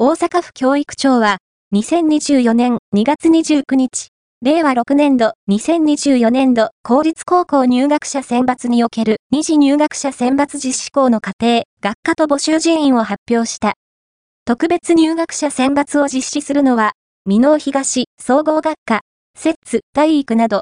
大阪府教育庁は、2024年2月29日、令和6年度2024年度公立高校入学者選抜における二次入学者選抜実施校の過程、学科と募集人員を発表した。特別入学者選抜を実施するのは、美濃東、総合学科、摂津、体育など、